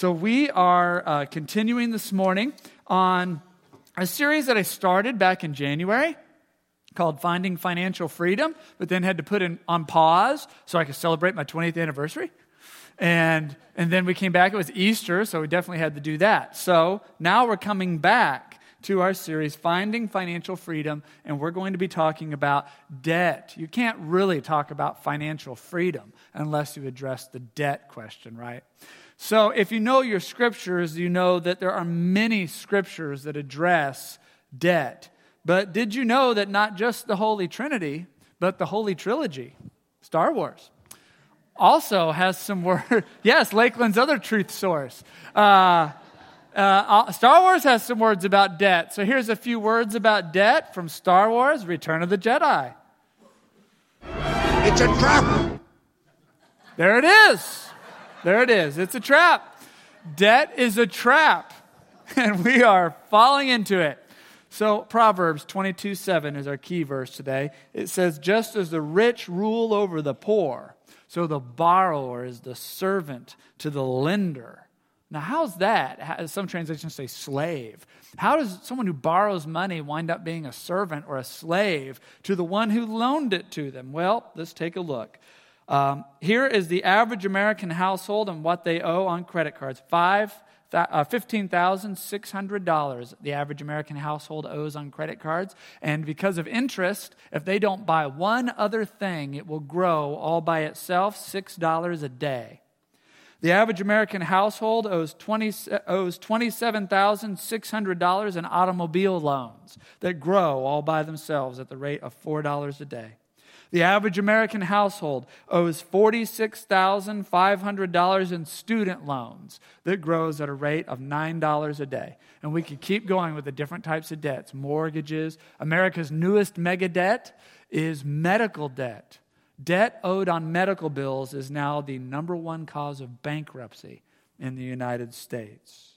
So, we are uh, continuing this morning on a series that I started back in January called Finding Financial Freedom, but then had to put on pause so I could celebrate my 20th anniversary. And, and then we came back, it was Easter, so we definitely had to do that. So now we're coming back to our series, Finding Financial Freedom, and we're going to be talking about debt. You can't really talk about financial freedom unless you address the debt question, right? So if you know your scriptures, you know that there are many scriptures that address debt. But did you know that not just the Holy Trinity, but the Holy Trilogy, Star Wars, also has some word. yes, Lakeland's other truth source. Uh, uh, Star Wars has some words about debt. So here's a few words about debt from Star Wars Return of the Jedi. It's a trap. There it is. There it is. It's a trap. Debt is a trap, and we are falling into it. So, Proverbs 22 7 is our key verse today. It says, Just as the rich rule over the poor, so the borrower is the servant to the lender. Now, how's that? Some translations say slave. How does someone who borrows money wind up being a servant or a slave to the one who loaned it to them? Well, let's take a look. Um, here is the average American household and what they owe on credit cards. Uh, $15,600 the average American household owes on credit cards. And because of interest, if they don't buy one other thing, it will grow all by itself $6 a day. The average American household owes, 20, owes $27,600 in automobile loans that grow all by themselves at the rate of $4 a day. The average American household owes $46,500 in student loans that grows at a rate of $9 a day. And we could keep going with the different types of debts mortgages. America's newest mega debt is medical debt. Debt owed on medical bills is now the number one cause of bankruptcy in the United States.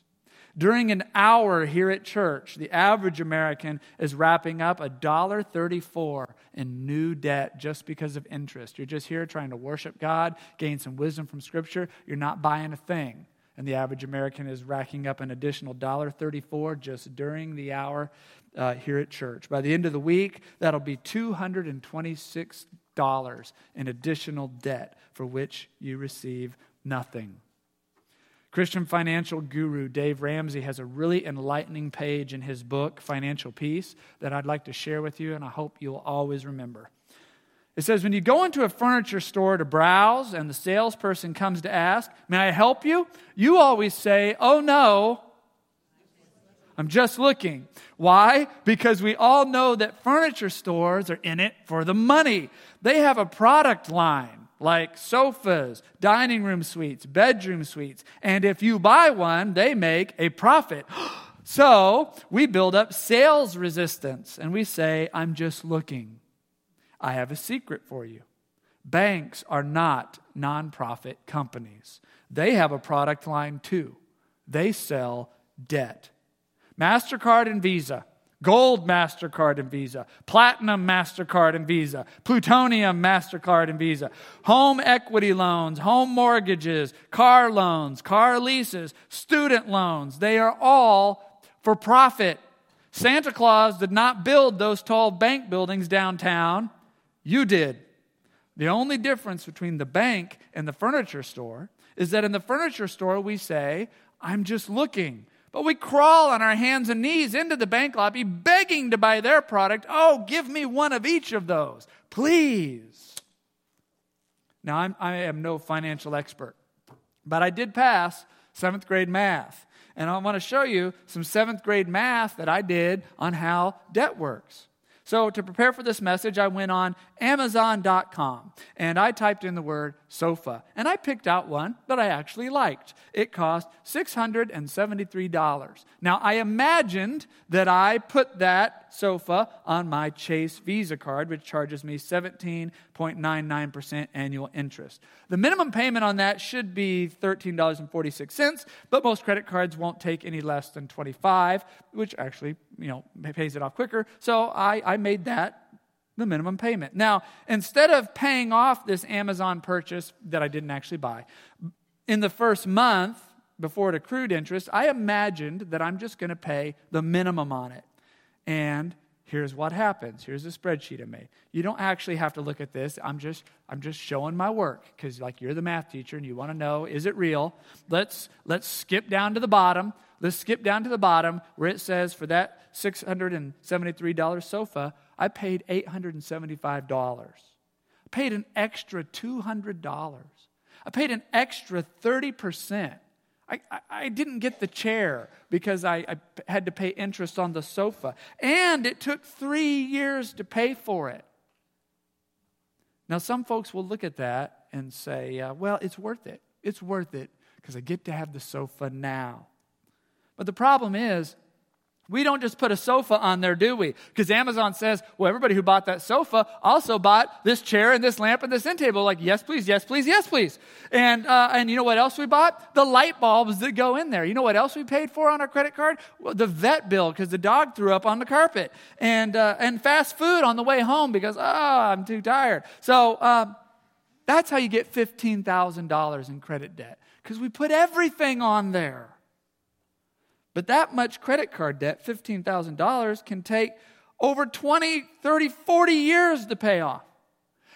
During an hour here at church, the average American is wrapping up $1.34 in new debt just because of interest. You're just here trying to worship God, gain some wisdom from Scripture. You're not buying a thing. And the average American is racking up an additional $1.34 just during the hour uh, here at church. By the end of the week, that'll be $226 in additional debt for which you receive nothing. Christian financial guru Dave Ramsey has a really enlightening page in his book, Financial Peace, that I'd like to share with you, and I hope you'll always remember. It says, When you go into a furniture store to browse and the salesperson comes to ask, May I help you? You always say, Oh no, I'm just looking. Why? Because we all know that furniture stores are in it for the money. They have a product line like sofas, dining room suites, bedroom suites. And if you buy one, they make a profit. So we build up sales resistance and we say, I'm just looking. I have a secret for you. Banks are not nonprofit companies, they have a product line too. They sell debt. MasterCard and Visa Gold MasterCard and Visa, Platinum MasterCard and Visa, Plutonium MasterCard and Visa, home equity loans, home mortgages, car loans, car leases, student loans. They are all for profit. Santa Claus did not build those tall bank buildings downtown. You did. The only difference between the bank and the furniture store is that in the furniture store we say, I'm just looking. But we crawl on our hands and knees into the bank lobby begging to buy their product. Oh, give me one of each of those, please. Now, I'm, I am no financial expert, but I did pass seventh grade math. And I want to show you some seventh grade math that I did on how debt works. So, to prepare for this message, I went on Amazon.com and I typed in the word sofa. And I picked out one that I actually liked. It cost $673. Now, I imagined that I put that sofa on my Chase Visa card, which charges me 17.99% annual interest. The minimum payment on that should be $13.46, but most credit cards won't take any less than 25 which actually, you know, pays it off quicker. So I, I made that the minimum payment. Now, instead of paying off this Amazon purchase that I didn't actually buy, in the first month, before it accrued interest, I imagined that I'm just going to pay the minimum on it. And here's what happens. Here's a spreadsheet I made. You don't actually have to look at this. I'm just I'm just showing my work because like you're the math teacher and you want to know is it real? Let's let's skip down to the bottom. Let's skip down to the bottom where it says for that $673 sofa, I paid $875. I paid an extra $200. I paid an extra 30%. I, I, I didn't get the chair because I, I had to pay interest on the sofa. And it took three years to pay for it. Now, some folks will look at that and say, uh, well, it's worth it. It's worth it because I get to have the sofa now. But the problem is, we don't just put a sofa on there, do we? Because Amazon says, well, everybody who bought that sofa also bought this chair and this lamp and this end table. Like, yes, please, yes, please, yes, please. And, uh, and you know what else we bought? The light bulbs that go in there. You know what else we paid for on our credit card? Well, the vet bill because the dog threw up on the carpet. And, uh, and fast food on the way home because, oh, I'm too tired. So um, that's how you get $15,000 in credit debt because we put everything on there. But that much credit card debt, $15,000, can take over 20, 30, 40 years to pay off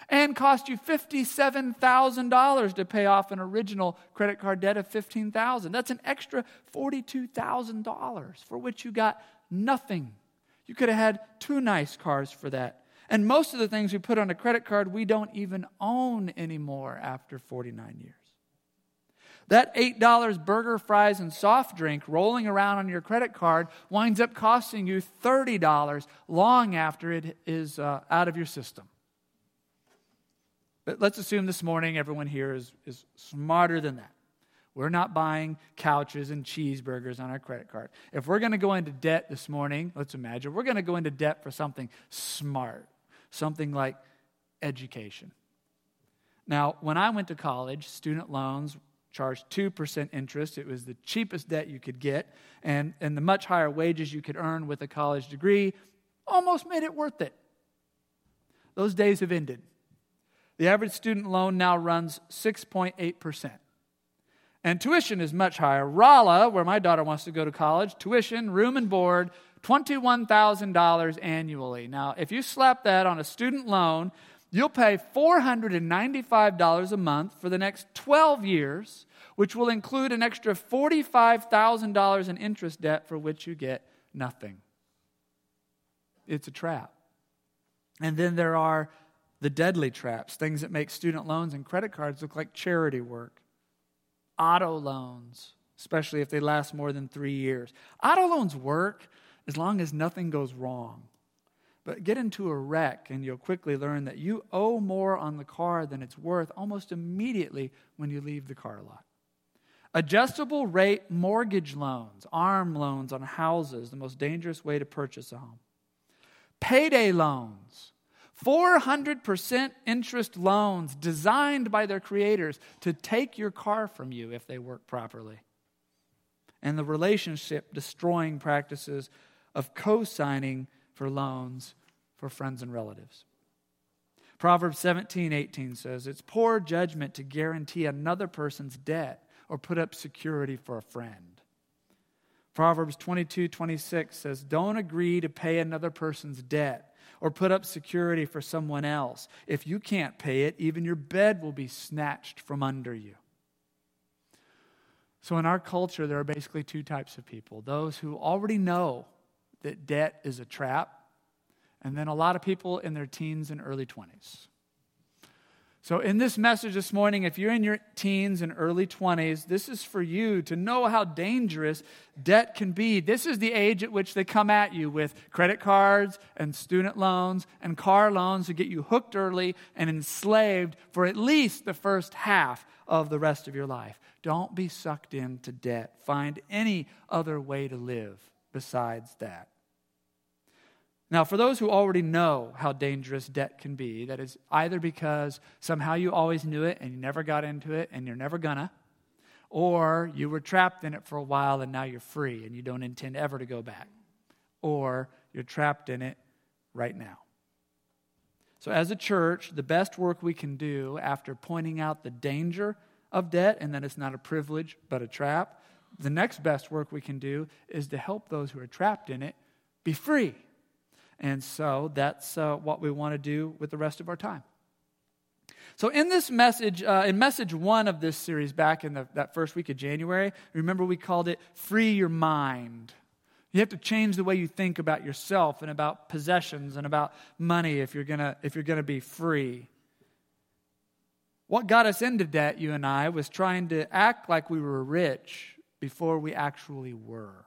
and cost you $57,000 to pay off an original credit card debt of $15,000. That's an extra $42,000 for which you got nothing. You could have had two nice cars for that. And most of the things we put on a credit card, we don't even own anymore after 49 years. That $8 burger, fries, and soft drink rolling around on your credit card winds up costing you $30 long after it is uh, out of your system. But let's assume this morning everyone here is, is smarter than that. We're not buying couches and cheeseburgers on our credit card. If we're going to go into debt this morning, let's imagine we're going to go into debt for something smart, something like education. Now, when I went to college, student loans charged 2% interest. It was the cheapest debt you could get, and, and the much higher wages you could earn with a college degree almost made it worth it. Those days have ended. The average student loan now runs 6.8%. And tuition is much higher. Rolla, where my daughter wants to go to college, tuition, room and board, $21,000 annually. Now, if you slap that on a student loan You'll pay $495 a month for the next 12 years, which will include an extra $45,000 in interest debt for which you get nothing. It's a trap. And then there are the deadly traps, things that make student loans and credit cards look like charity work. Auto loans, especially if they last more than three years. Auto loans work as long as nothing goes wrong. But get into a wreck and you'll quickly learn that you owe more on the car than it's worth almost immediately when you leave the car lot. Adjustable rate mortgage loans, ARM loans on houses, the most dangerous way to purchase a home. Payday loans, 400% interest loans designed by their creators to take your car from you if they work properly. And the relationship destroying practices of co signing for loans for friends and relatives. Proverbs 17, 18 says, It's poor judgment to guarantee another person's debt or put up security for a friend. Proverbs 22, 26 says, Don't agree to pay another person's debt or put up security for someone else. If you can't pay it, even your bed will be snatched from under you. So, in our culture, there are basically two types of people those who already know that debt is a trap and then a lot of people in their teens and early 20s. So, in this message this morning, if you're in your teens and early 20s, this is for you to know how dangerous debt can be. This is the age at which they come at you with credit cards and student loans and car loans to get you hooked early and enslaved for at least the first half of the rest of your life. Don't be sucked into debt. Find any other way to live besides that. Now, for those who already know how dangerous debt can be, that is either because somehow you always knew it and you never got into it and you're never gonna, or you were trapped in it for a while and now you're free and you don't intend ever to go back, or you're trapped in it right now. So, as a church, the best work we can do after pointing out the danger of debt and that it's not a privilege but a trap, the next best work we can do is to help those who are trapped in it be free. And so that's uh, what we want to do with the rest of our time. So, in this message, uh, in message one of this series back in the, that first week of January, remember we called it Free Your Mind. You have to change the way you think about yourself and about possessions and about money if you're gonna, if you're gonna be free. What got us into debt, you and I, was trying to act like we were rich before we actually were.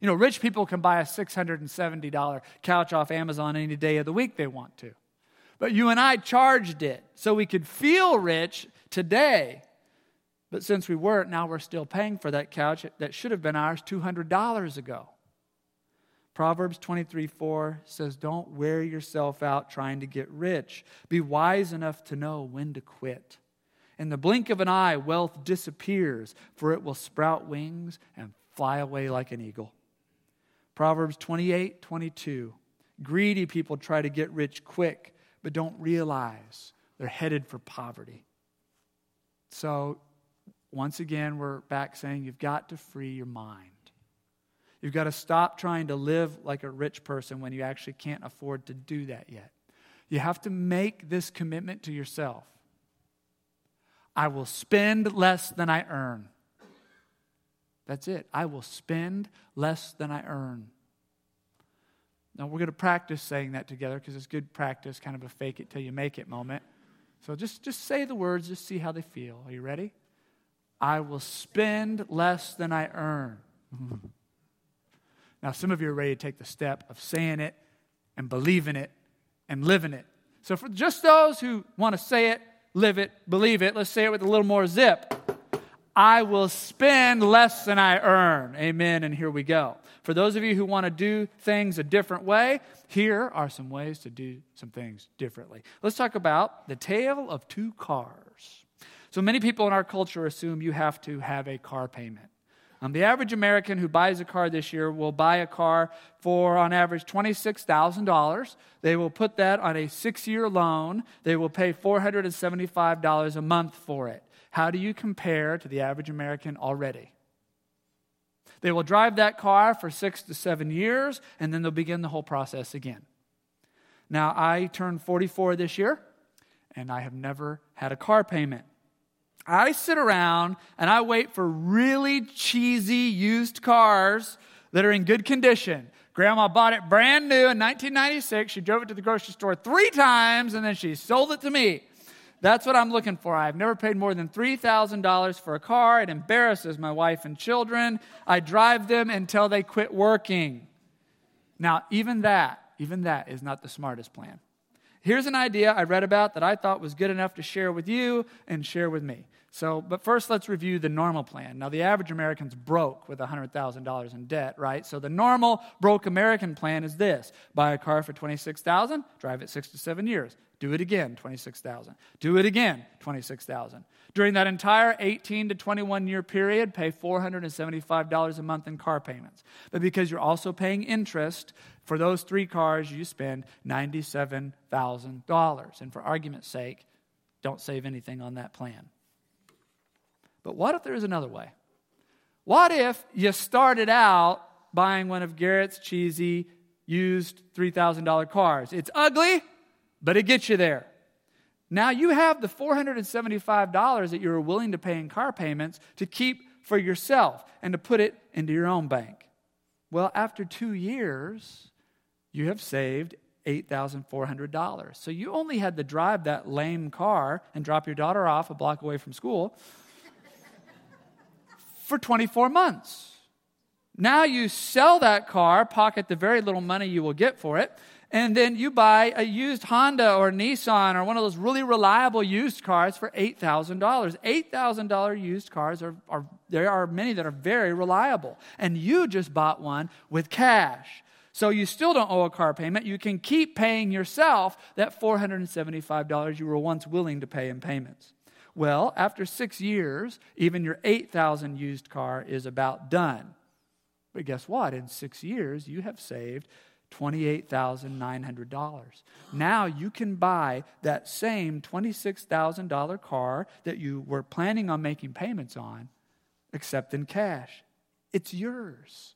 You know, rich people can buy a $670 couch off Amazon any day of the week they want to. But you and I charged it so we could feel rich today. But since we weren't, now we're still paying for that couch that should have been ours $200 ago. Proverbs 23 4 says, Don't wear yourself out trying to get rich. Be wise enough to know when to quit. In the blink of an eye, wealth disappears, for it will sprout wings and fly away like an eagle. Proverbs 28 22. Greedy people try to get rich quick, but don't realize they're headed for poverty. So, once again, we're back saying you've got to free your mind. You've got to stop trying to live like a rich person when you actually can't afford to do that yet. You have to make this commitment to yourself I will spend less than I earn. That's it. I will spend less than I earn. Now, we're going to practice saying that together because it's good practice, kind of a fake it till you make it moment. So just, just say the words, just see how they feel. Are you ready? I will spend less than I earn. Now, some of you are ready to take the step of saying it and believing it and living it. So, for just those who want to say it, live it, believe it, let's say it with a little more zip. I will spend less than I earn. Amen. And here we go. For those of you who want to do things a different way, here are some ways to do some things differently. Let's talk about the tale of two cars. So many people in our culture assume you have to have a car payment. Um, the average American who buys a car this year will buy a car for, on average, $26,000. They will put that on a six year loan. They will pay $475 a month for it. How do you compare to the average American already? They will drive that car for six to seven years, and then they'll begin the whole process again. Now, I turned 44 this year, and I have never had a car payment. I sit around and I wait for really cheesy used cars that are in good condition. Grandma bought it brand new in 1996. She drove it to the grocery store three times and then she sold it to me. That's what I'm looking for. I've never paid more than $3,000 for a car. It embarrasses my wife and children. I drive them until they quit working. Now, even that, even that is not the smartest plan. Here's an idea I read about that I thought was good enough to share with you and share with me. So, but first let's review the normal plan. Now, the average American's broke with $100,000 in debt, right? So the normal broke American plan is this. Buy a car for 26,000, drive it 6 to 7 years. Do it again, 26,000. Do it again, 26,000. During that entire 18 to 21 year period, pay $475 a month in car payments. But because you're also paying interest for those three cars, you spend $97,000. And for argument's sake, don't save anything on that plan. But what if there is another way? What if you started out buying one of Garrett's cheesy used $3,000 cars? It's ugly, but it gets you there. Now you have the $475 that you were willing to pay in car payments to keep for yourself and to put it into your own bank. Well, after two years, you have saved $8,400. So you only had to drive that lame car and drop your daughter off a block away from school for 24 months. Now you sell that car, pocket the very little money you will get for it, and then you buy a used Honda or Nissan or one of those really reliable used cars for $8,000. $8,000 used cars are, are, there are many that are very reliable. And you just bought one with cash. So you still don't owe a car payment. You can keep paying yourself that $475 you were once willing to pay in payments. Well, after six years, even your 8,000 used car is about done. But guess what? In six years, you have saved $28,900. Now you can buy that same $26,000 car that you were planning on making payments on, except in cash. It's yours.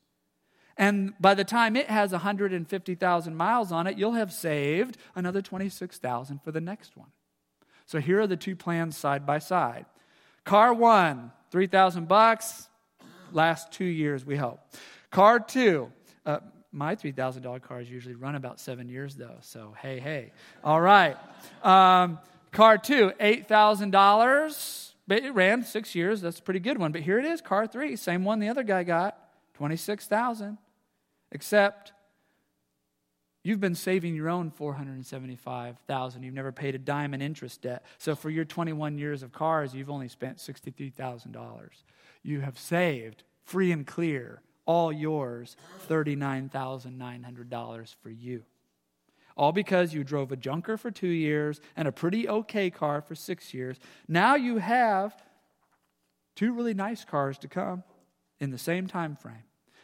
And by the time it has 150,000 miles on it, you'll have saved another 26,000 for the next one. So here are the two plans side by side. Car 1, 3,000 bucks, last 2 years we hope. Car 2, uh, my $3,000 cars usually run about 7 years though. So hey, hey. All right. Um, car 2, $8,000. It ran 6 years. That's a pretty good one. But here it is, car 3, same one the other guy got. 26,000. Except you've been saving your own 475,000. You've never paid a dime in interest debt. So for your 21 years of cars, you've only spent $63,000. You have saved free and clear all yours $39,900 for you. All because you drove a junker for 2 years and a pretty okay car for 6 years. Now you have two really nice cars to come in the same time frame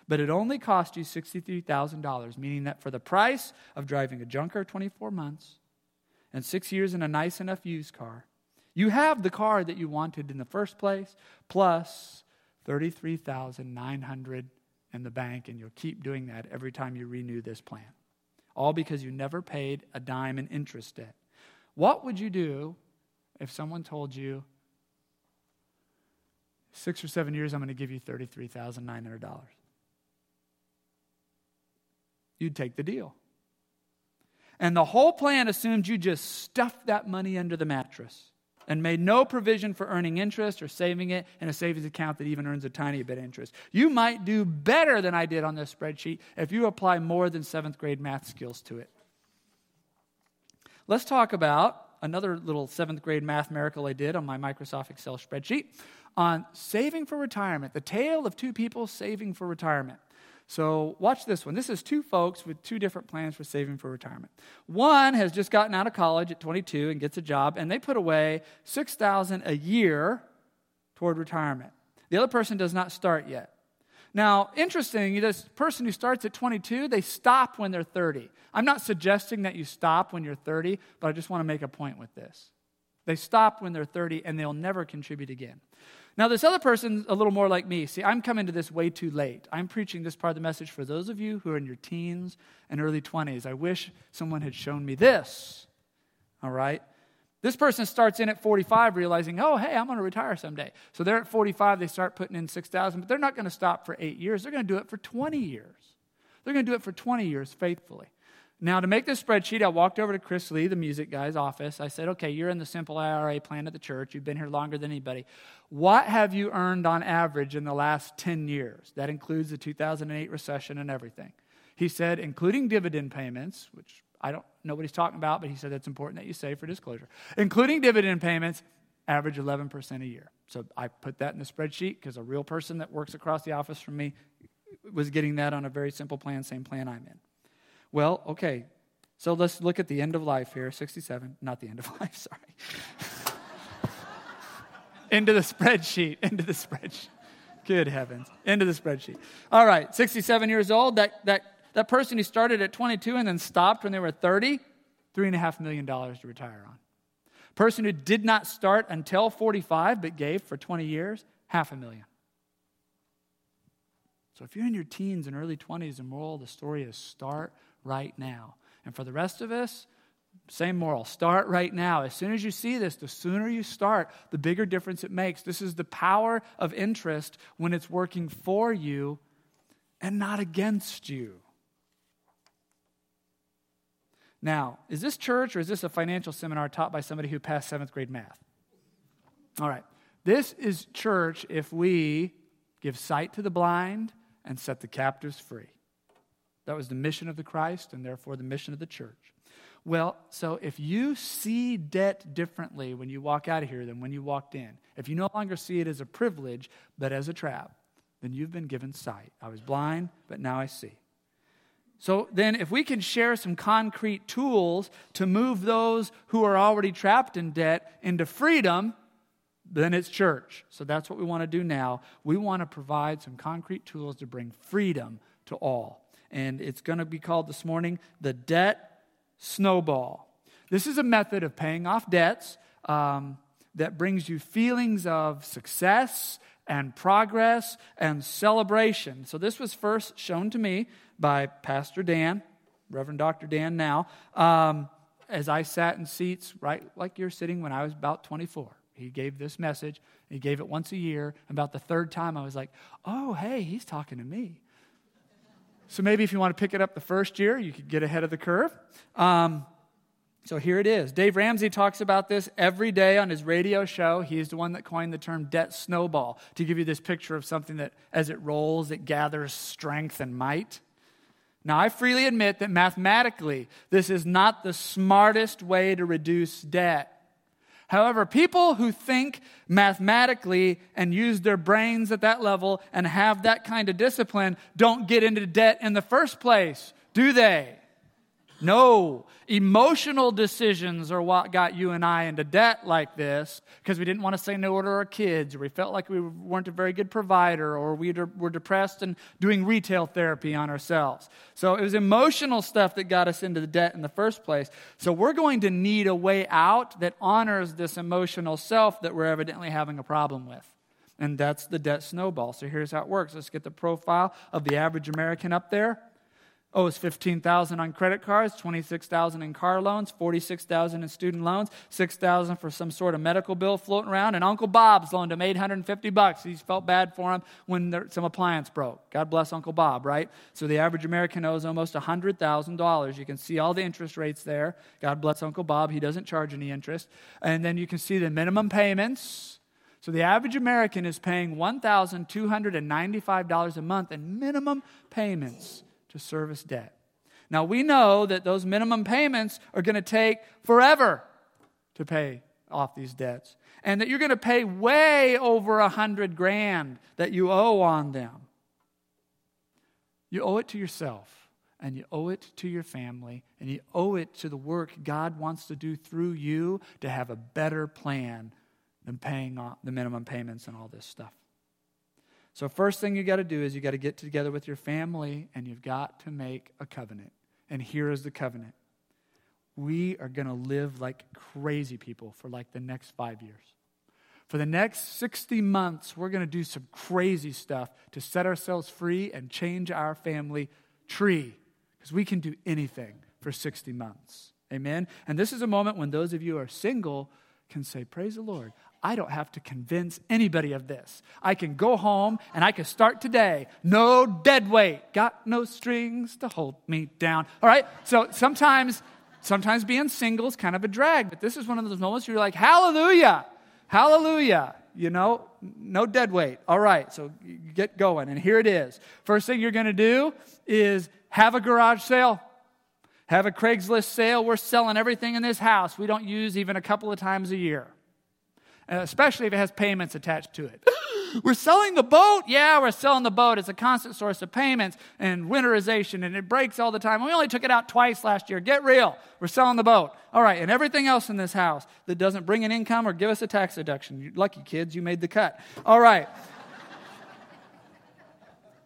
but it only cost you $63,000, meaning that for the price of driving a junker 24 months and six years in a nice enough used car, you have the car that you wanted in the first place, plus 33900 in the bank, and you'll keep doing that every time you renew this plan. All because you never paid a dime in interest debt. What would you do if someone told you, six or seven years, I'm going to give you $33,900? you'd take the deal. And the whole plan assumed you just stuffed that money under the mattress and made no provision for earning interest or saving it in a savings account that even earns a tiny bit of interest. You might do better than I did on this spreadsheet if you apply more than seventh grade math skills to it. Let's talk about another little seventh grade math miracle I did on my Microsoft Excel spreadsheet on saving for retirement, the tale of two people saving for retirement. So watch this one. This is two folks with two different plans for saving for retirement. One has just gotten out of college at 22 and gets a job, and they put away 6000 a year toward retirement. The other person does not start yet. Now, interesting, this person who starts at 22, they stop when they're 30. I'm not suggesting that you stop when you're 30, but I just want to make a point with this. They stop when they're 30 and they'll never contribute again. Now, this other person's a little more like me. See, I'm coming to this way too late. I'm preaching this part of the message for those of you who are in your teens and early 20s. I wish someone had shown me this. All right? This person starts in at 45 realizing, oh, hey, I'm going to retire someday. So they're at 45, they start putting in 6,000, but they're not going to stop for eight years. They're going to do it for 20 years. They're going to do it for 20 years faithfully. Now, to make this spreadsheet, I walked over to Chris Lee, the music guy's office. I said, okay, you're in the simple IRA plan at the church. You've been here longer than anybody. What have you earned on average in the last 10 years? That includes the 2008 recession and everything. He said, including dividend payments, which I don't know what he's talking about, but he said that's important that you say for disclosure. Including dividend payments, average 11% a year. So I put that in the spreadsheet because a real person that works across the office from me was getting that on a very simple plan, same plan I'm in. Well, okay. So let's look at the end of life here 67. Not the end of life, sorry. into the spreadsheet. Into the spreadsheet. Good heavens. Into the spreadsheet. All right, 67 years old. That, that, that person who started at 22 and then stopped when they were 30, $3.5 million to retire on. Person who did not start until 45 but gave for 20 years, half a million. So if you're in your teens and early 20s, the moral of the story is start right now. And for the rest of us, same moral. Start right now. As soon as you see this, the sooner you start, the bigger difference it makes. This is the power of interest when it's working for you and not against you. Now, is this church or is this a financial seminar taught by somebody who passed seventh grade math? All right. This is church if we give sight to the blind and set the captives free. That was the mission of the Christ and therefore the mission of the church. Well, so if you see debt differently when you walk out of here than when you walked in, if you no longer see it as a privilege but as a trap, then you've been given sight. I was blind, but now I see. So then, if we can share some concrete tools to move those who are already trapped in debt into freedom, then it's church. So that's what we want to do now. We want to provide some concrete tools to bring freedom to all. And it's going to be called this morning the debt snowball. This is a method of paying off debts um, that brings you feelings of success and progress and celebration. So, this was first shown to me by Pastor Dan, Reverend Dr. Dan now, um, as I sat in seats right like you're sitting when I was about 24. He gave this message. He gave it once a year. About the third time, I was like, oh, hey, he's talking to me. So maybe if you want to pick it up the first year, you could get ahead of the curve. Um, so here it is. Dave Ramsey talks about this every day on his radio show. He's the one that coined the term debt snowball to give you this picture of something that, as it rolls, it gathers strength and might. Now, I freely admit that mathematically, this is not the smartest way to reduce debt. However, people who think mathematically and use their brains at that level and have that kind of discipline don't get into debt in the first place, do they? No. Emotional decisions are what got you and I into debt like this because we didn't want to say no to our kids, or we felt like we weren't a very good provider, or we were depressed and doing retail therapy on ourselves. So it was emotional stuff that got us into the debt in the first place. So we're going to need a way out that honors this emotional self that we're evidently having a problem with. And that's the debt snowball. So here's how it works. Let's get the profile of the average American up there. Oh, it's 15,000 on credit cards, 26,000 in car loans, 46,000 in student loans, 6,000 for some sort of medical bill floating around, and Uncle Bob's loaned him 850 bucks. He felt bad for him when there, some appliance broke. God bless Uncle Bob, right? So the average American owes almost $100,000. You can see all the interest rates there. God bless Uncle Bob. He doesn't charge any interest. And then you can see the minimum payments. So the average American is paying $1,295 a month in minimum payments to service debt. Now, we know that those minimum payments are going to take forever to pay off these debts, and that you're going to pay way over a hundred grand that you owe on them. You owe it to yourself, and you owe it to your family, and you owe it to the work God wants to do through you to have a better plan than paying off the minimum payments and all this stuff. So, first thing you got to do is you got to get together with your family and you've got to make a covenant. And here is the covenant we are going to live like crazy people for like the next five years. For the next 60 months, we're going to do some crazy stuff to set ourselves free and change our family tree because we can do anything for 60 months. Amen? And this is a moment when those of you who are single can say, Praise the Lord. I don't have to convince anybody of this. I can go home and I can start today. No dead weight. Got no strings to hold me down. All right? So sometimes, sometimes being single is kind of a drag, but this is one of those moments where you're like, hallelujah, hallelujah. You know, no dead weight. All right, so get going. And here it is. First thing you're going to do is have a garage sale. Have a Craigslist sale. We're selling everything in this house we don't use even a couple of times a year. Uh, especially if it has payments attached to it. we're selling the boat? Yeah, we're selling the boat. It's a constant source of payments and winterization, and it breaks all the time. We only took it out twice last year. Get real. We're selling the boat. All right, and everything else in this house that doesn't bring an income or give us a tax deduction. You're lucky kids, you made the cut. All right.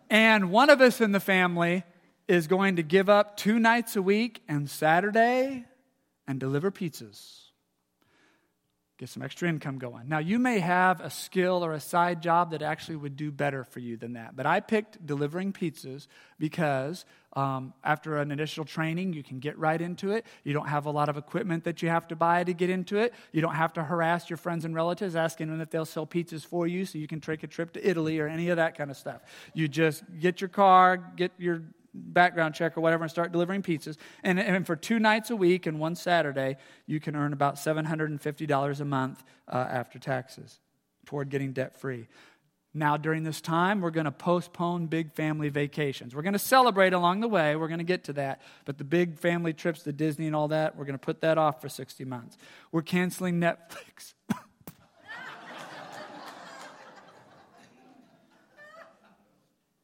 and one of us in the family is going to give up two nights a week and Saturday and deliver pizzas get some extra income going. Now, you may have a skill or a side job that actually would do better for you than that. But I picked delivering pizzas because um, after an initial training, you can get right into it. You don't have a lot of equipment that you have to buy to get into it. You don't have to harass your friends and relatives asking them if they'll sell pizzas for you so you can take a trip to Italy or any of that kind of stuff. You just get your car, get your background check or whatever and start delivering pizzas. And, and for two nights a week and one Saturday, you can earn about $750 a month uh, after taxes toward getting debt free. Now, during this time, we're going to postpone big family vacations. We're going to celebrate along the way. We're going to get to that. But the big family trips to Disney and all that, we're going to put that off for 60 months. We're canceling Netflix.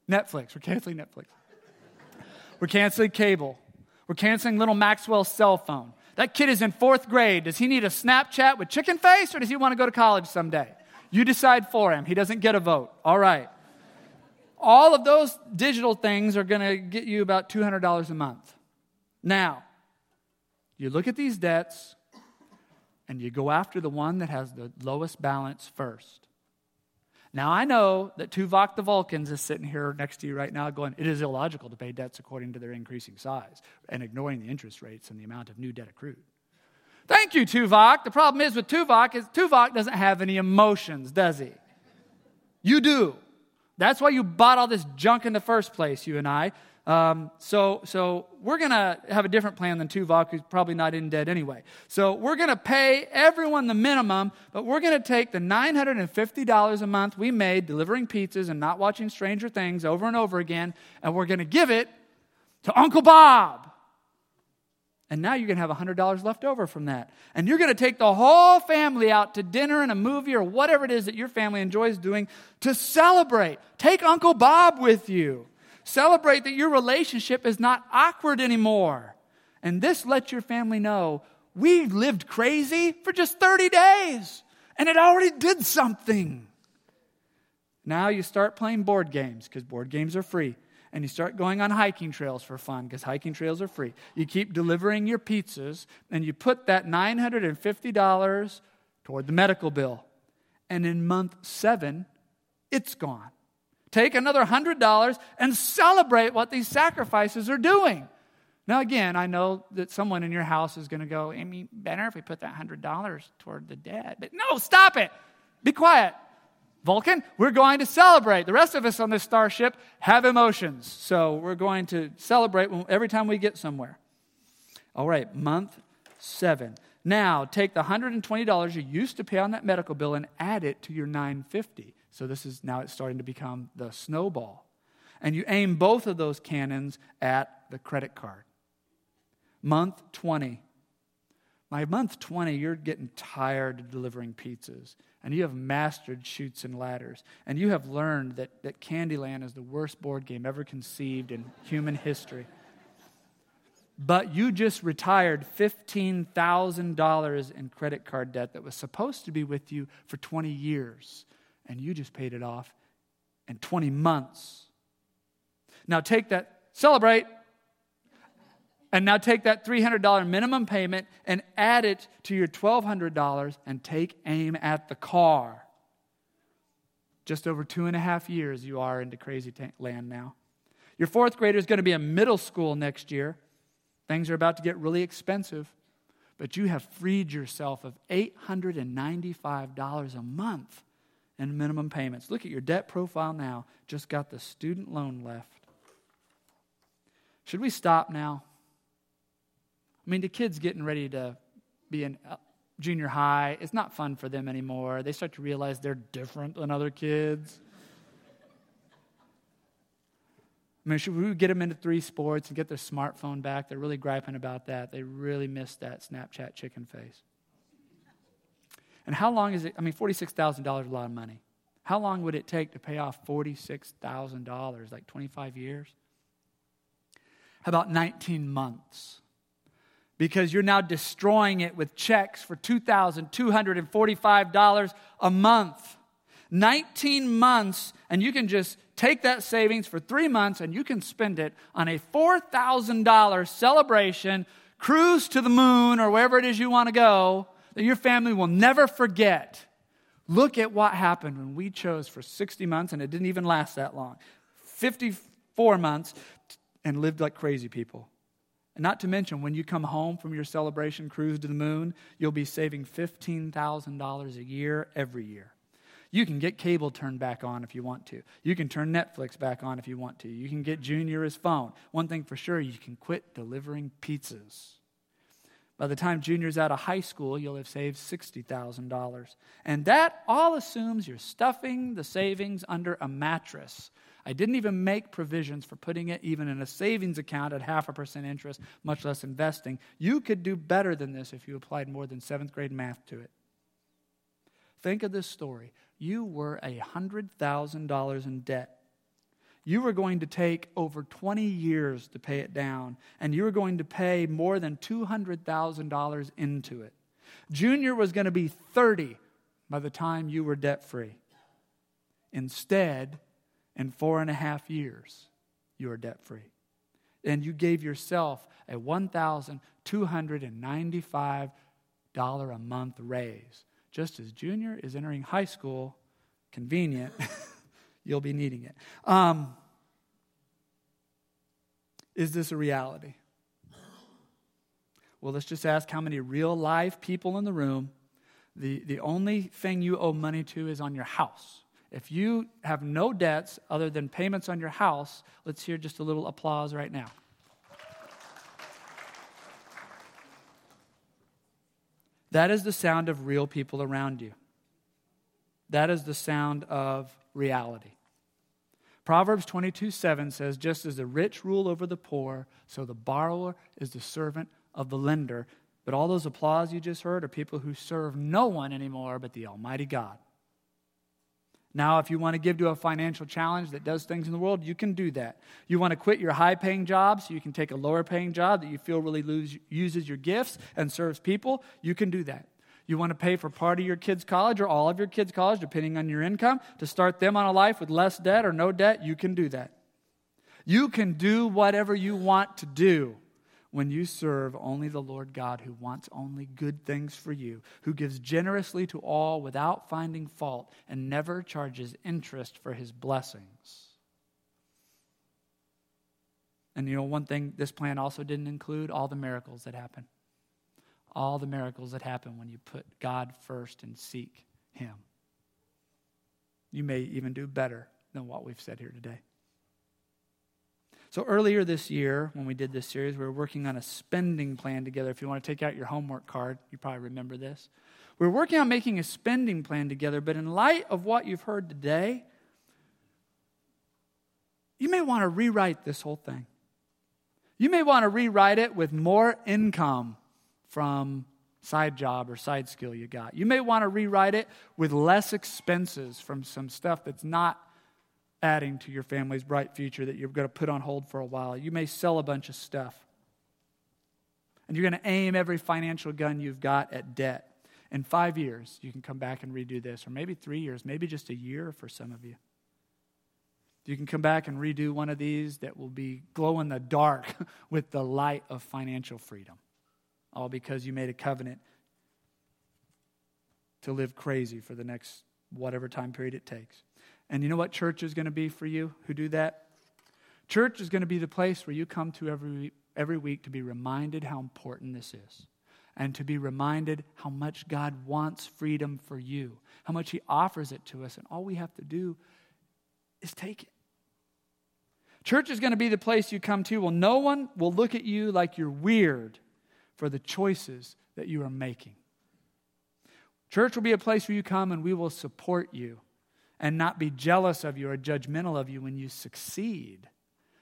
Netflix. We're canceling Netflix. We're canceling cable. We're canceling little Maxwell's cell phone. That kid is in fourth grade. Does he need a Snapchat with chicken face or does he want to go to college someday? You decide for him. He doesn't get a vote. All right. all of those digital things are going to get you about $200 a month. Now, you look at these debts and you go after the one that has the lowest balance first. Now, I know that Tuvok the Vulcans is sitting here next to you right now going, it is illogical to pay debts according to their increasing size and ignoring the interest rates and the amount of new debt accrued. Thank you, Tuvok. The problem is with Tuvok is Tuvok doesn't have any emotions, does he? You do. That's why you bought all this junk in the first place, you and I. Um, so, so we're going to have a different plan than Tuvok, who's probably not in debt anyway. So we're going to pay everyone the minimum, but we're going to take the $950 a month we made delivering pizzas and not watching Stranger Things over and over again, and we're going to give it to Uncle Bob. And now you're going to have $100 left over from that. And you're going to take the whole family out to dinner and a movie or whatever it is that your family enjoys doing to celebrate. Take Uncle Bob with you. Celebrate that your relationship is not awkward anymore. And this lets your family know we lived crazy for just 30 days and it already did something. Now you start playing board games because board games are free. And you start going on hiking trails for fun because hiking trails are free. You keep delivering your pizzas and you put that $950 toward the medical bill. And in month seven, it's gone. Take another $100 and celebrate what these sacrifices are doing. Now, again, I know that someone in your house is going to go, Amy, better if we put that $100 toward the debt. But no, stop it. Be quiet. Vulcan, we're going to celebrate. The rest of us on this starship have emotions. So we're going to celebrate every time we get somewhere. All right, month seven. Now, take the $120 you used to pay on that medical bill and add it to your 950. So this is now it's starting to become the snowball. And you aim both of those cannons at the credit card. Month 20. By month 20, you're getting tired of delivering pizzas. And you have mastered Chutes and Ladders. And you have learned that, that Candyland is the worst board game ever conceived in human history. But you just retired $15,000 in credit card debt that was supposed to be with you for 20 years and you just paid it off in 20 months. Now take that, celebrate, and now take that $300 minimum payment and add it to your $1,200 and take aim at the car. Just over two and a half years, you are into crazy land now. Your fourth grader is going to be in middle school next year. Things are about to get really expensive, but you have freed yourself of $895 a month and minimum payments. Look at your debt profile now. Just got the student loan left. Should we stop now? I mean, the kids getting ready to be in uh, junior high, it's not fun for them anymore. They start to realize they're different than other kids. I mean, should we get them into three sports and get their smartphone back? They're really griping about that. They really miss that Snapchat chicken face. And how long is it? I mean, $46,000 is a lot of money. How long would it take to pay off $46,000? Like 25 years? How about 19 months? Because you're now destroying it with checks for $2,245 a month. 19 months, and you can just take that savings for three months and you can spend it on a $4,000 celebration, cruise to the moon or wherever it is you want to go that your family will never forget. Look at what happened when we chose for 60 months, and it didn't even last that long 54 months, and lived like crazy people. And not to mention, when you come home from your celebration cruise to the moon, you'll be saving $15,000 a year every year. You can get cable turned back on if you want to. You can turn Netflix back on if you want to. You can get Junior his phone. One thing for sure, you can quit delivering pizzas. By the time junior's out of high school, you'll have saved $60,000. And that all assumes you're stuffing the savings under a mattress. I didn't even make provisions for putting it even in a savings account at half a percent interest, much less investing. You could do better than this if you applied more than seventh grade math to it. Think of this story. You were $100,000 in debt you were going to take over 20 years to pay it down, and you were going to pay more than $200,000 into it. Junior was going to be 30 by the time you were debt free. Instead, in four and a half years, you are debt free. And you gave yourself a $1,295 a month raise. Just as junior is entering high school, convenient, you'll be needing it. Um, is this a reality? Well, let's just ask how many real life people in the room, the, the only thing you owe money to is on your house. If you have no debts other than payments on your house, let's hear just a little applause right now. That is the sound of real people around you. That is the sound of reality. Proverbs 22 7 says, Just as the rich rule over the poor, so the borrower is the servant of the lender. But all those applause you just heard are people who serve no one anymore but the Almighty God. Now, if you want to give to a financial challenge that does things in the world, you can do that. You want to quit your high paying job so you can take a lower paying job that you feel really lose, uses your gifts and serves people, you can do that. You want to pay for part of your kids' college or all of your kids' college, depending on your income, to start them on a life with less debt or no debt, you can do that. You can do whatever you want to do when you serve only the Lord God who wants only good things for you, who gives generously to all without finding fault, and never charges interest for his blessings. And you know, one thing this plan also didn't include all the miracles that happen. All the miracles that happen when you put God first and seek him. You may even do better than what we've said here today. So earlier this year, when we did this series, we were working on a spending plan together. If you want to take out your homework card, you probably remember this. We were working on making a spending plan together, but in light of what you've heard today, you may want to rewrite this whole thing. You may want to rewrite it with more income from side job or side skill you got. You may want to rewrite it with less expenses from some stuff that's not adding to your family's bright future that you're going to put on hold for a while. You may sell a bunch of stuff. And you're going to aim every financial gun you've got at debt. In five years, you can come back and redo this, or maybe three years, maybe just a year for some of you. You can come back and redo one of these that will be glow in the dark with the light of financial freedom. All because you made a covenant to live crazy for the next whatever time period it takes. And you know what church is going to be for you who do that? Church is going to be the place where you come to every, every week to be reminded how important this is and to be reminded how much God wants freedom for you, how much He offers it to us, and all we have to do is take it. Church is going to be the place you come to. Well, no one will look at you like you're weird for the choices that you are making. Church will be a place where you come and we will support you and not be jealous of you or judgmental of you when you succeed.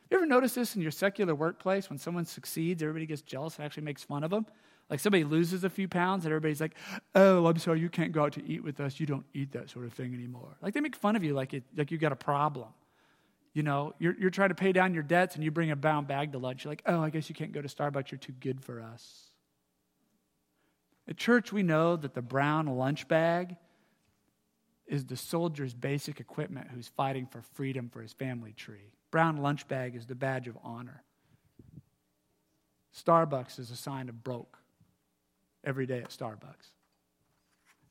You ever notice this in your secular workplace? When someone succeeds, everybody gets jealous and actually makes fun of them. Like somebody loses a few pounds, and everybody's like, "Oh, I'm sorry, you can't go out to eat with us. You don't eat that sort of thing anymore." Like they make fun of you, like it, like you got a problem. You know, you're you're trying to pay down your debts, and you bring a brown bag to lunch. You're like, "Oh, I guess you can't go to Starbucks. You're too good for us." At church, we know that the brown lunch bag is the soldier's basic equipment who's fighting for freedom for his family tree. Brown lunch bag is the badge of honor. Starbucks is a sign of broke every day at Starbucks.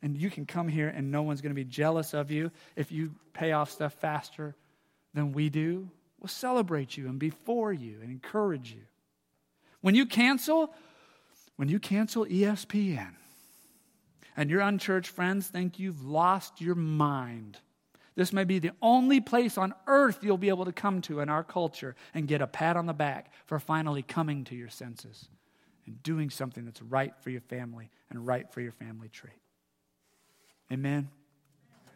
And you can come here and no one's going to be jealous of you if you pay off stuff faster than we do. We'll celebrate you and be for you and encourage you. When you cancel, when you cancel ESPN, and your unchurched friends think you've lost your mind. This may be the only place on earth you'll be able to come to in our culture and get a pat on the back for finally coming to your senses and doing something that's right for your family and right for your family tree. Amen?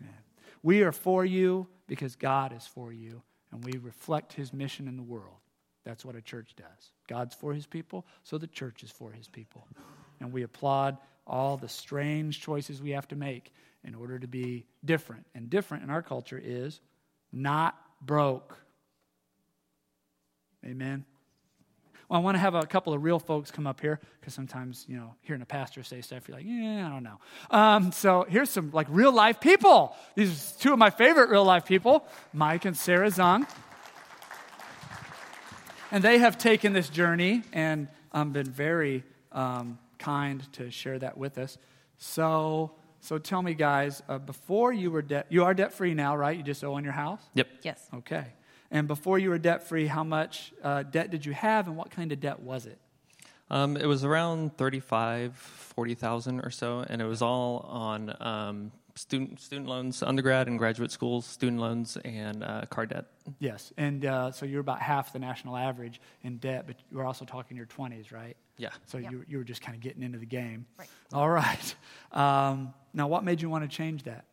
Amen. We are for you because God is for you, and we reflect his mission in the world. That's what a church does. God's for his people, so the church is for his people. And we applaud all the strange choices we have to make in order to be different. And different in our culture is not broke. Amen. Well, I want to have a couple of real folks come up here because sometimes, you know, hearing a pastor say stuff, you're like, yeah, I don't know. Um, so here's some like real life people. These are two of my favorite real life people, Mike and Sarah Zung. And they have taken this journey and um, been very um, kind to share that with us. So, so tell me, guys, uh, before you were debt, you are debt free now, right? You just owe on your house. Yep. Yes. Okay. And before you were debt free, how much uh, debt did you have, and what kind of debt was it? Um, it was around 35, 40,000 or so, and it was all on um, student student loans, undergrad and graduate schools, student loans, and uh, car debt. Yes. And uh, so you're about half the national average in debt, but you're also talking your 20s, right? Yeah. So Yeah. you, you were just kind of getting into the game. Right. All right. Um, now, what made you want to change that?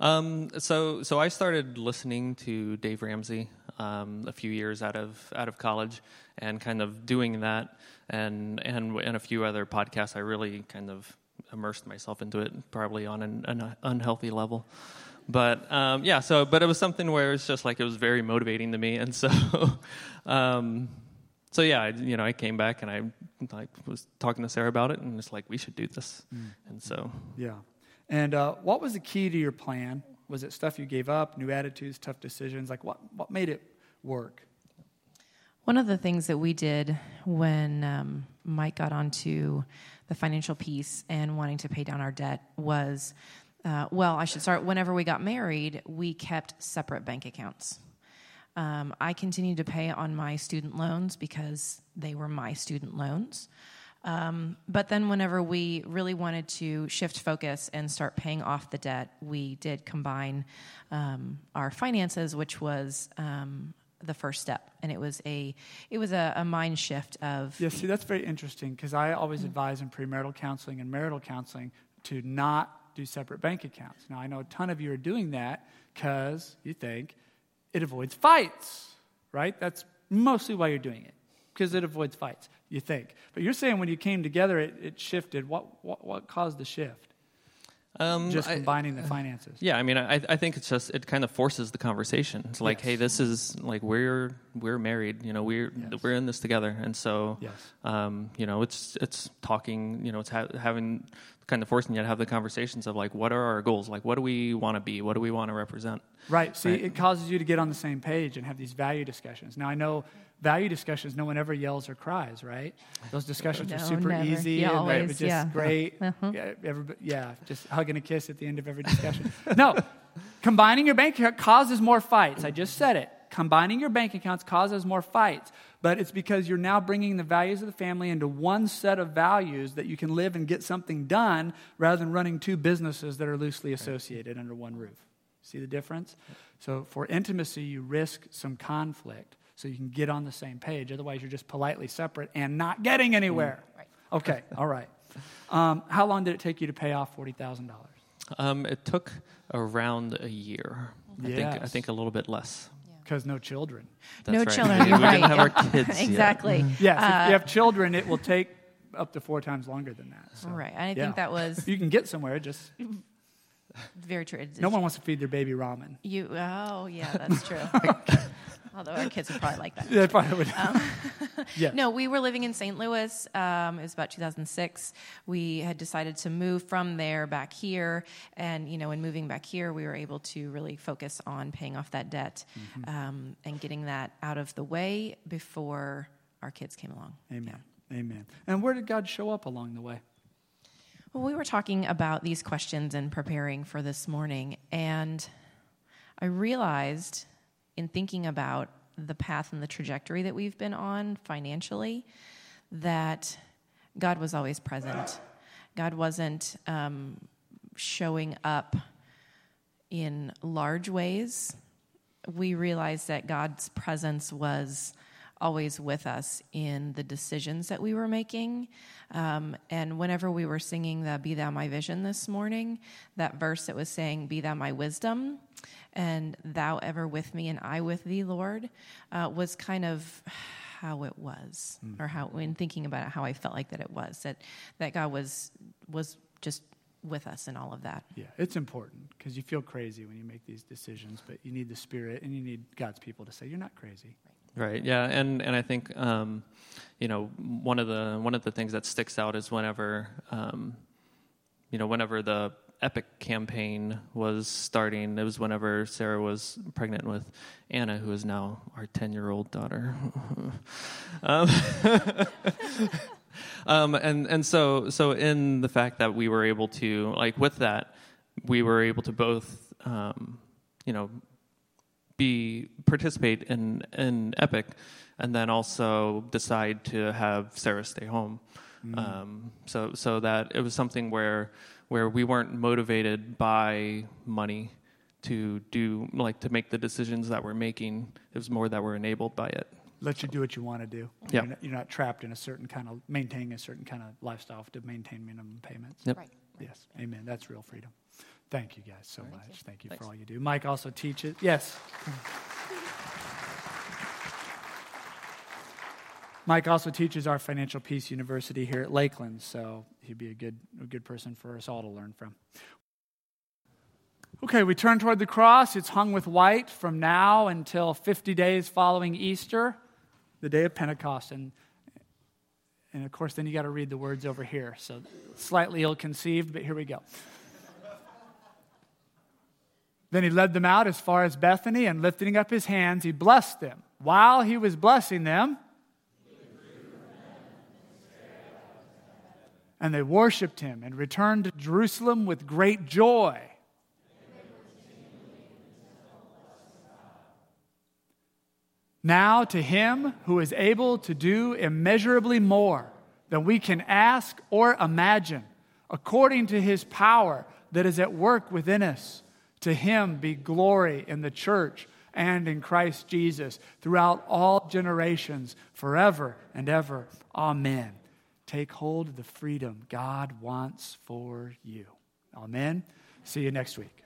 Um, so so I started listening to Dave Ramsey um, a few years out of out of college, and kind of doing that, and and and a few other podcasts. I really kind of immersed myself into it, probably on an, an unhealthy level. But um, yeah, so but it was something where it's just like it was very motivating to me, and so. Um, so yeah, I, you know, I came back and I like was talking to Sarah about it, and it's like we should do this, and so Yeah. And uh, what was the key to your plan? Was it stuff you gave up, new attitudes, tough decisions? Like, what, what made it work? One of the things that we did when um, Mike got onto the financial piece and wanting to pay down our debt was, uh, well, I should start. Whenever we got married, we kept separate bank accounts. Um, I continued to pay on my student loans because they were my student loans. Um, but then, whenever we really wanted to shift focus and start paying off the debt, we did combine um, our finances, which was um, the first step, and it was a it was a, a mind shift of Yeah, see, that's very interesting because I always mm. advise in premarital counseling and marital counseling to not do separate bank accounts. Now, I know a ton of you are doing that because you think it avoids fights, right? That's mostly why you're doing it because it avoids fights, you think. But you're saying when you came together, it, it shifted. What, what, what caused the shift? Um, Just I- combining the finances. Yeah, I mean, I, I think it's just it kind of forces the conversation. It's like, Yes. hey, this is like we're we're married, you know, we're Yes. we're in this together, and so, Yes. um, you know, it's it's talking, you know, it's ha- having kind of forcing you to have the conversations of like, what are our goals? Like, what do we want to be? What do we want to represent? Right. See, Right. it causes you to get on the same page and have these value discussions. Now, I know value discussions, no one ever yells or cries, right? Those discussions are super never. easy Yeah, and always, just yeah. great. Uh-huh. Yeah, everybody, yeah, just hugging a kiss at the end of every discussion. no, combining your bank account causes more fights. I just said it. Combining your bank accounts causes more fights, but it's because you're now bringing the values of the family into one set of values that you can live and get something done rather than running two businesses that are loosely associated under one roof. See the difference? So for intimacy, you risk some conflict so you can get on the same page. Otherwise, you're just politely separate and not getting anywhere. Right. Okay, all right. Um, how long did it take you to pay off $40,000? Um, it took around a year. I think I Yes. think a little bit less. Because no children. That's no right. children. we You're didn't have our kids yet. exactly. Yes, if Uh, you have children, it will take up to four times longer than that. So, Right. And I yeah. think that was You can get somewhere, just very true. It's- no one wants to feed their baby ramen. You. Oh, yeah, that's true. Although our kids would probably like that. They probably would. Um, yes. No, we were living in St. Louis. Um, it was about 2006. We had decided to move from there back here, and you know, in moving back here, we were able to really focus on paying off that debt Mm-hmm. um, and getting that out of the way before our kids came along. Amen. Amen. And where did God show up along the way? Well, we were talking about these questions and preparing for this morning, and I realized in thinking about the path and the trajectory that we've been on financially that God was always present. God wasn't um, showing up in large ways. We realized that God's presence was always with us in the decisions that we were making. Um, and whenever we were singing the Be Thou My Vision this morning, that verse that was saying, Be Thou My Wisdom, and Thou ever with me and I with thee, Lord, uh, was kind of how it was, or how, in thinking about it, how I felt like that it was, that, that God was, was just with us in all of that. Yeah, it's important because you feel crazy when you make these decisions, but you need the Spirit and you need God's people to say, You're not crazy. Right. Yeah. And and I think um, you know one of the one of the things that sticks out is whenever um, you know whenever the Epic campaign was starting. It was whenever Sarah was pregnant with Anna, who is now our ten year old daughter. um, um, and and so so in the fact that we were able to like with that, we were able to both um, you know be participate in in Epic, and then also decide to have Sarah stay home. Mm. Um, so so that it was something where where we weren't motivated by money to do like to make the decisions that we're making. It was more that we're enabled by it. Let you do what you want to do. Yeah. You're not, you're not trapped in a certain kind of maintaining a certain kind of lifestyle to maintain minimum payments. Yep. Right. Yes. Amen. That's real freedom. Thank you guys so Thank much. you. Thank you Thanks. for all you do. Mike also teaches. Yes. Mike also teaches our Financial Peace University here at Lakeland, so he'd be a good, a good person for us all to learn from. Okay, we turn toward the cross. It's hung with white from now until 50 days following Easter, the day of Pentecost. And, and of course, then you got to read the words over here. So slightly ill conceived, but here we go. Then he led them out as far as Bethany, and lifting up his hands, he blessed them. While he was blessing them, and they worshiped him and returned to Jerusalem with great joy. Now, to him who is able to do immeasurably more than we can ask or imagine, according to his power that is at work within us, to him be glory in the church and in Christ Jesus throughout all generations, forever and ever. Amen. Take hold of the freedom God wants for you. Amen. See you next week.